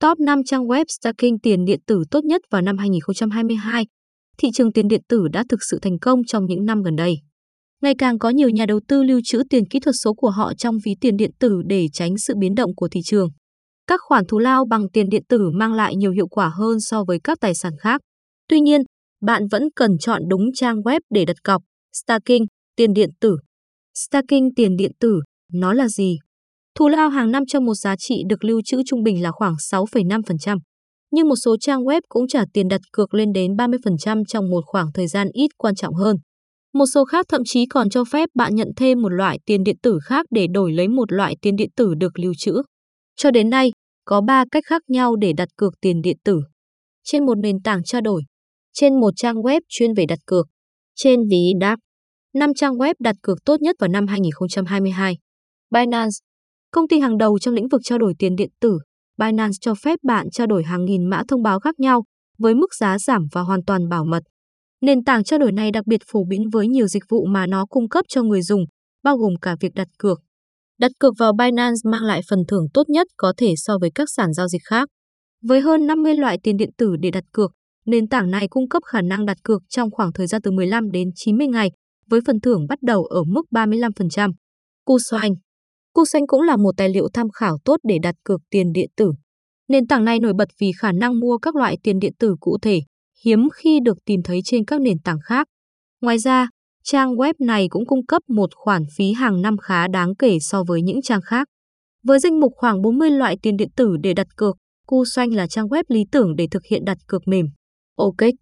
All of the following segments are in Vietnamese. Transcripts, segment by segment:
Top 5 trang web staking tiền điện tử tốt nhất vào năm 2022. Thị trường tiền điện tử đã thực sự thành công trong những năm gần đây. Ngày càng có nhiều nhà đầu tư lưu trữ tiền kỹ thuật số của họ trong ví tiền điện tử để tránh sự biến động của thị trường. Các khoản thù lao bằng tiền điện tử mang lại nhiều hiệu quả hơn so với các tài sản khác. Tuy nhiên, bạn vẫn cần chọn đúng trang web để đặt cọc. Staking, tiền điện tử. Staking tiền điện tử, nó là gì? Thù lao hàng năm cho một giá trị được lưu trữ trung bình là khoảng 6,5%. Nhưng một số trang web cũng trả tiền đặt cược lên đến 30% trong một khoảng thời gian ít quan trọng hơn. Một số khác thậm chí còn cho phép bạn nhận thêm một loại tiền điện tử khác để đổi lấy một loại tiền điện tử được lưu trữ. Cho đến nay, có 3 cách khác nhau để đặt cược tiền điện tử. Trên một nền tảng trao đổi, trên một trang web chuyên về đặt cược, trên ví đáp. 5 trang web đặt cược tốt nhất vào năm 2022. Binance, công ty hàng đầu trong lĩnh vực trao đổi tiền điện tử. Binance cho phép bạn trao đổi hàng nghìn mã thông báo khác nhau với mức giá giảm và hoàn toàn bảo mật. Nền tảng trao đổi này đặc biệt phổ biến với nhiều dịch vụ mà nó cung cấp cho người dùng, bao gồm cả việc đặt cược. Đặt cược vào Binance mang lại phần thưởng tốt nhất có thể so với các sàn giao dịch khác. Với hơn 50 loại tiền điện tử để đặt cược, nền tảng này cung cấp khả năng đặt cược trong khoảng thời gian từ 15 đến 90 ngày, với phần thưởng bắt đầu ở mức 35%. Kucoin xanh cũng là một tài liệu tham khảo tốt để đặt cược tiền điện tử. Nền tảng này nổi bật vì khả năng mua các loại tiền điện tử cụ thể, hiếm khi được tìm thấy trên các nền tảng khác. Ngoài ra, trang web này cũng cung cấp một khoản phí hàng năm khá đáng kể so với những trang khác. Với danh mục khoảng 40 loại tiền điện tử để đặt cược, Kucoin là trang web lý tưởng để thực hiện đặt cược mềm. OKEX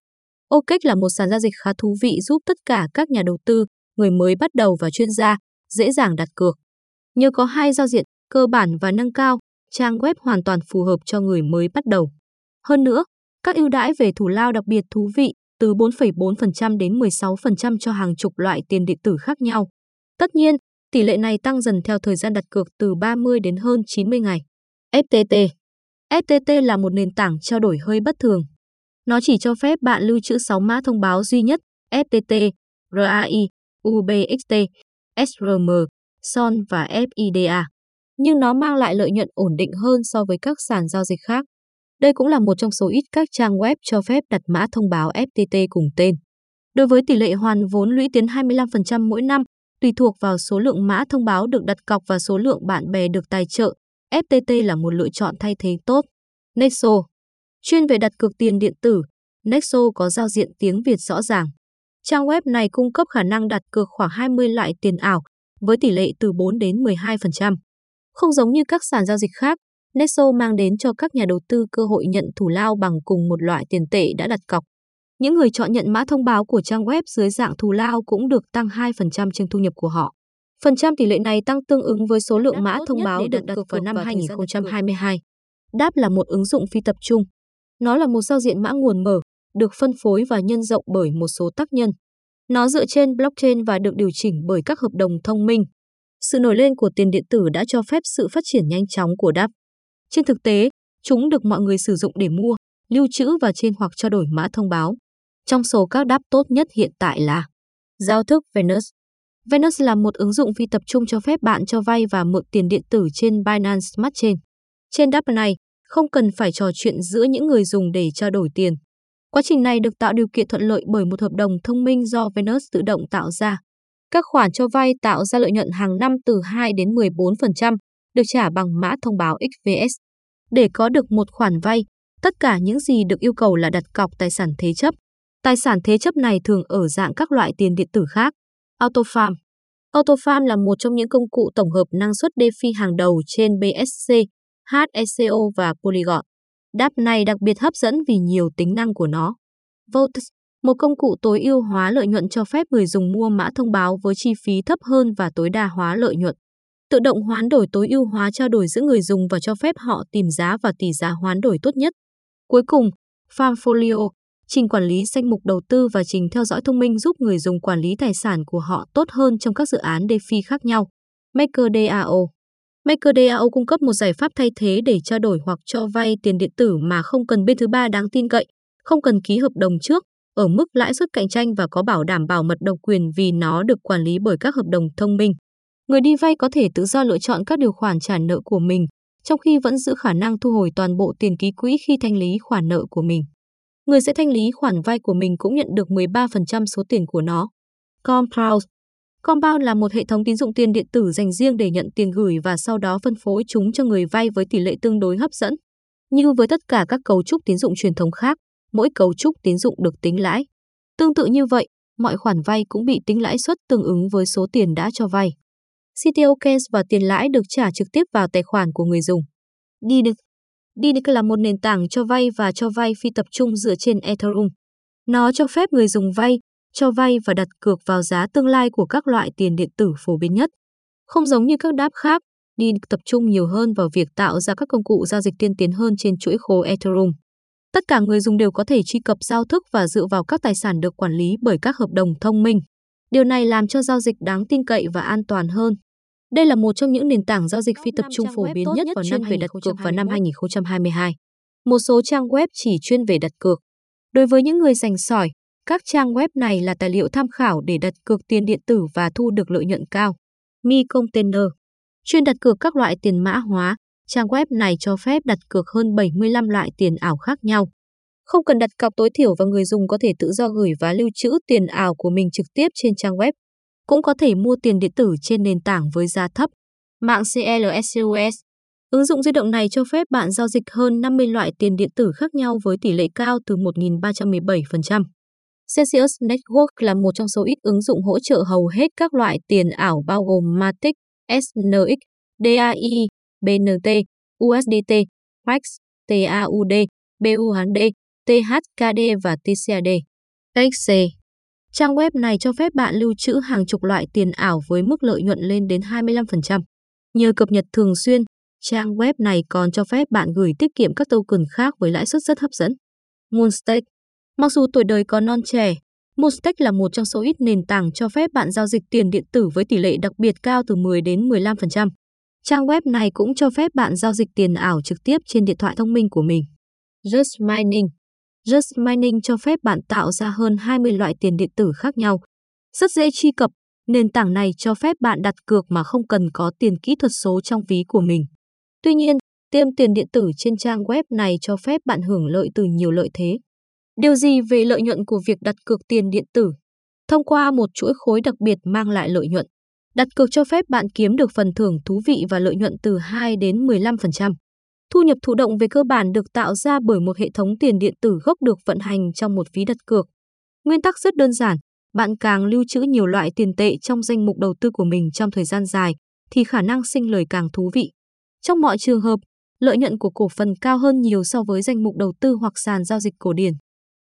OKEX là một sàn giao dịch khá thú vị giúp tất cả các nhà đầu tư, người mới bắt đầu và chuyên gia dễ dàng đặt cược. Nhờ có hai giao diện cơ bản và nâng cao, trang web hoàn toàn phù hợp cho người mới bắt đầu. Hơn nữa, các ưu đãi về thủ lao đặc biệt thú vị từ 4,4% đến 16% cho hàng chục loại tiền điện tử khác nhau. Tất nhiên, tỷ lệ này tăng dần theo thời gian đặt cược từ 30 đến hơn 90 ngày. FTT FTT là một nền tảng trao đổi hơi bất thường. Nó chỉ cho phép bạn lưu trữ 6 mã thông báo duy nhất FTT, RAI, UBXT, SRM, SON và FIDA. Nhưng nó mang lại lợi nhuận ổn định hơn so với các sàn giao dịch khác. Đây cũng là một trong số ít các trang web cho phép đặt mã thông báo FTT cùng tên. Đối với tỷ lệ hoàn vốn lũy tiến 25% mỗi năm, tùy thuộc vào số lượng mã thông báo được đặt cọc và số lượng bạn bè được tài trợ, FTT là một lựa chọn thay thế tốt. Nexo Chuyên về đặt cược tiền điện tử, Nexo có giao diện tiếng Việt rõ ràng. Trang web này cung cấp khả năng đặt cược khoảng 20 loại tiền ảo với tỷ lệ từ 4 đến 12%. Không giống như các sàn giao dịch khác, Nexo mang đến cho các nhà đầu tư cơ hội nhận thủ lao bằng cùng một loại tiền tệ đã đặt cọc. Những người chọn nhận mã thông báo của trang web dưới dạng thù lao cũng được tăng 2% trên thu nhập của họ. Phần trăm tỷ lệ này tăng tương ứng với số lượng mã thông báo được đặt cược vào năm 2022. Đáp là một ứng dụng phi tập trung. Nó là một giao diện mã nguồn mở, được phân phối và nhân rộng bởi một số tác nhân. Nó dựa trên blockchain và được điều chỉnh bởi các hợp đồng thông minh. Sự nổi lên của tiền điện tử đã cho phép sự phát triển nhanh chóng của DApp. Trên thực tế, chúng được mọi người sử dụng để mua, lưu trữ và trên hoặc trao đổi mã thông báo. Trong số các đáp tốt nhất hiện tại là Giao thức Venus. Venus là một ứng dụng phi tập trung cho phép bạn cho vay và mượn tiền điện tử trên Binance Smart Chain. Trên đáp này, không cần phải trò chuyện giữa những người dùng để trao đổi tiền. Quá trình này được tạo điều kiện thuận lợi bởi một hợp đồng thông minh do Venus tự động tạo ra. Các khoản cho vay tạo ra lợi nhuận hàng năm từ 2 đến 14%, được trả bằng mã thông báo XVS. Để có được một khoản vay, tất cả những gì được yêu cầu là đặt cọc tài sản thế chấp. Tài sản thế chấp này thường ở dạng các loại tiền điện tử khác. AutoFarm AutoFarm là một trong những công cụ tổng hợp năng suất DeFi hàng đầu trên BSC, HSCO và Polygon. Đáp này đặc biệt hấp dẫn vì nhiều tính năng của nó. Votes, một công cụ tối ưu hóa lợi nhuận cho phép người dùng mua mã thông báo với chi phí thấp hơn và tối đa hóa lợi nhuận. Tự động hoán đổi tối ưu hóa trao đổi giữa người dùng và cho phép họ tìm giá và tỷ giá hoán đổi tốt nhất. Cuối cùng, Farmfolio, trình quản lý danh mục đầu tư và trình theo dõi thông minh giúp người dùng quản lý tài sản của họ tốt hơn trong các dự án DeFi khác nhau. MakerDAO MakerDAO cung cấp một giải pháp thay thế để trao đổi hoặc cho vay tiền điện tử mà không cần bên thứ ba đáng tin cậy, không cần ký hợp đồng trước, ở mức lãi suất cạnh tranh và có bảo đảm bảo mật độc quyền vì nó được quản lý bởi các hợp đồng thông minh. Người đi vay có thể tự do lựa chọn các điều khoản trả nợ của mình, trong khi vẫn giữ khả năng thu hồi toàn bộ tiền ký quỹ khi thanh lý khoản nợ của mình. Người sẽ thanh lý khoản vay của mình cũng nhận được 13% số tiền của nó. Compound Compound là một hệ thống tín dụng tiền điện tử dành riêng để nhận tiền gửi và sau đó phân phối chúng cho người vay với tỷ lệ tương đối hấp dẫn. Như với tất cả các cấu trúc tín dụng truyền thống khác, mỗi cấu trúc tín dụng được tính lãi. Tương tự như vậy, mọi khoản vay cũng bị tính lãi suất tương ứng với số tiền đã cho vay. CTO Case và tiền lãi được trả trực tiếp vào tài khoản của người dùng. DINIC DINIC là một nền tảng cho vay và cho vay phi tập trung dựa trên Ethereum. Nó cho phép người dùng vay, cho vay và đặt cược vào giá tương lai của các loại tiền điện tử phổ biến nhất. Không giống như các đáp khác, DINIC tập trung nhiều hơn vào việc tạo ra các công cụ giao dịch tiên tiến hơn trên chuỗi khối Ethereum. Tất cả người dùng đều có thể truy cập giao thức và dựa vào các tài sản được quản lý bởi các hợp đồng thông minh. Điều này làm cho giao dịch đáng tin cậy và an toàn hơn. Đây là một trong những nền tảng giao dịch phi tập trung phổ biến nhất vào năm về đặt cược vào năm 2022. Một số trang web chỉ chuyên về đặt cược. Đối với những người rành sỏi, các trang web này là tài liệu tham khảo để đặt cược tiền điện tử và thu được lợi nhuận cao. Mi Container chuyên đặt cược các loại tiền mã hóa, trang web này cho phép đặt cược hơn 75 loại tiền ảo khác nhau. Không cần đặt cọc tối thiểu và người dùng có thể tự do gửi và lưu trữ tiền ảo của mình trực tiếp trên trang web cũng có thể mua tiền điện tử trên nền tảng với giá thấp. Mạng CLSUS Ứng dụng di động này cho phép bạn giao dịch hơn 50 loại tiền điện tử khác nhau với tỷ lệ cao từ 1.317%. Celsius Network là một trong số ít ứng dụng hỗ trợ hầu hết các loại tiền ảo bao gồm Matic, SNX, DAI, BNT, USDT, PAX, TAUD, BUHD, THKD và TCAD. XC Trang web này cho phép bạn lưu trữ hàng chục loại tiền ảo với mức lợi nhuận lên đến 25%. Nhờ cập nhật thường xuyên, trang web này còn cho phép bạn gửi tiết kiệm các token khác với lãi suất rất hấp dẫn. Moonstake Mặc dù tuổi đời còn non trẻ, Mustech là một trong số ít nền tảng cho phép bạn giao dịch tiền điện tử với tỷ lệ đặc biệt cao từ 10 đến 15%. Trang web này cũng cho phép bạn giao dịch tiền ảo trực tiếp trên điện thoại thông minh của mình. Just Mining Just Mining cho phép bạn tạo ra hơn 20 loại tiền điện tử khác nhau. Rất dễ truy cập, nền tảng này cho phép bạn đặt cược mà không cần có tiền kỹ thuật số trong ví của mình. Tuy nhiên, tiêm tiền điện tử trên trang web này cho phép bạn hưởng lợi từ nhiều lợi thế. Điều gì về lợi nhuận của việc đặt cược tiền điện tử? Thông qua một chuỗi khối đặc biệt mang lại lợi nhuận. Đặt cược cho phép bạn kiếm được phần thưởng thú vị và lợi nhuận từ 2 đến 15%. Thu nhập thụ động về cơ bản được tạo ra bởi một hệ thống tiền điện tử gốc được vận hành trong một ví đặt cược. Nguyên tắc rất đơn giản, bạn càng lưu trữ nhiều loại tiền tệ trong danh mục đầu tư của mình trong thời gian dài thì khả năng sinh lời càng thú vị. Trong mọi trường hợp, lợi nhuận của cổ phần cao hơn nhiều so với danh mục đầu tư hoặc sàn giao dịch cổ điển.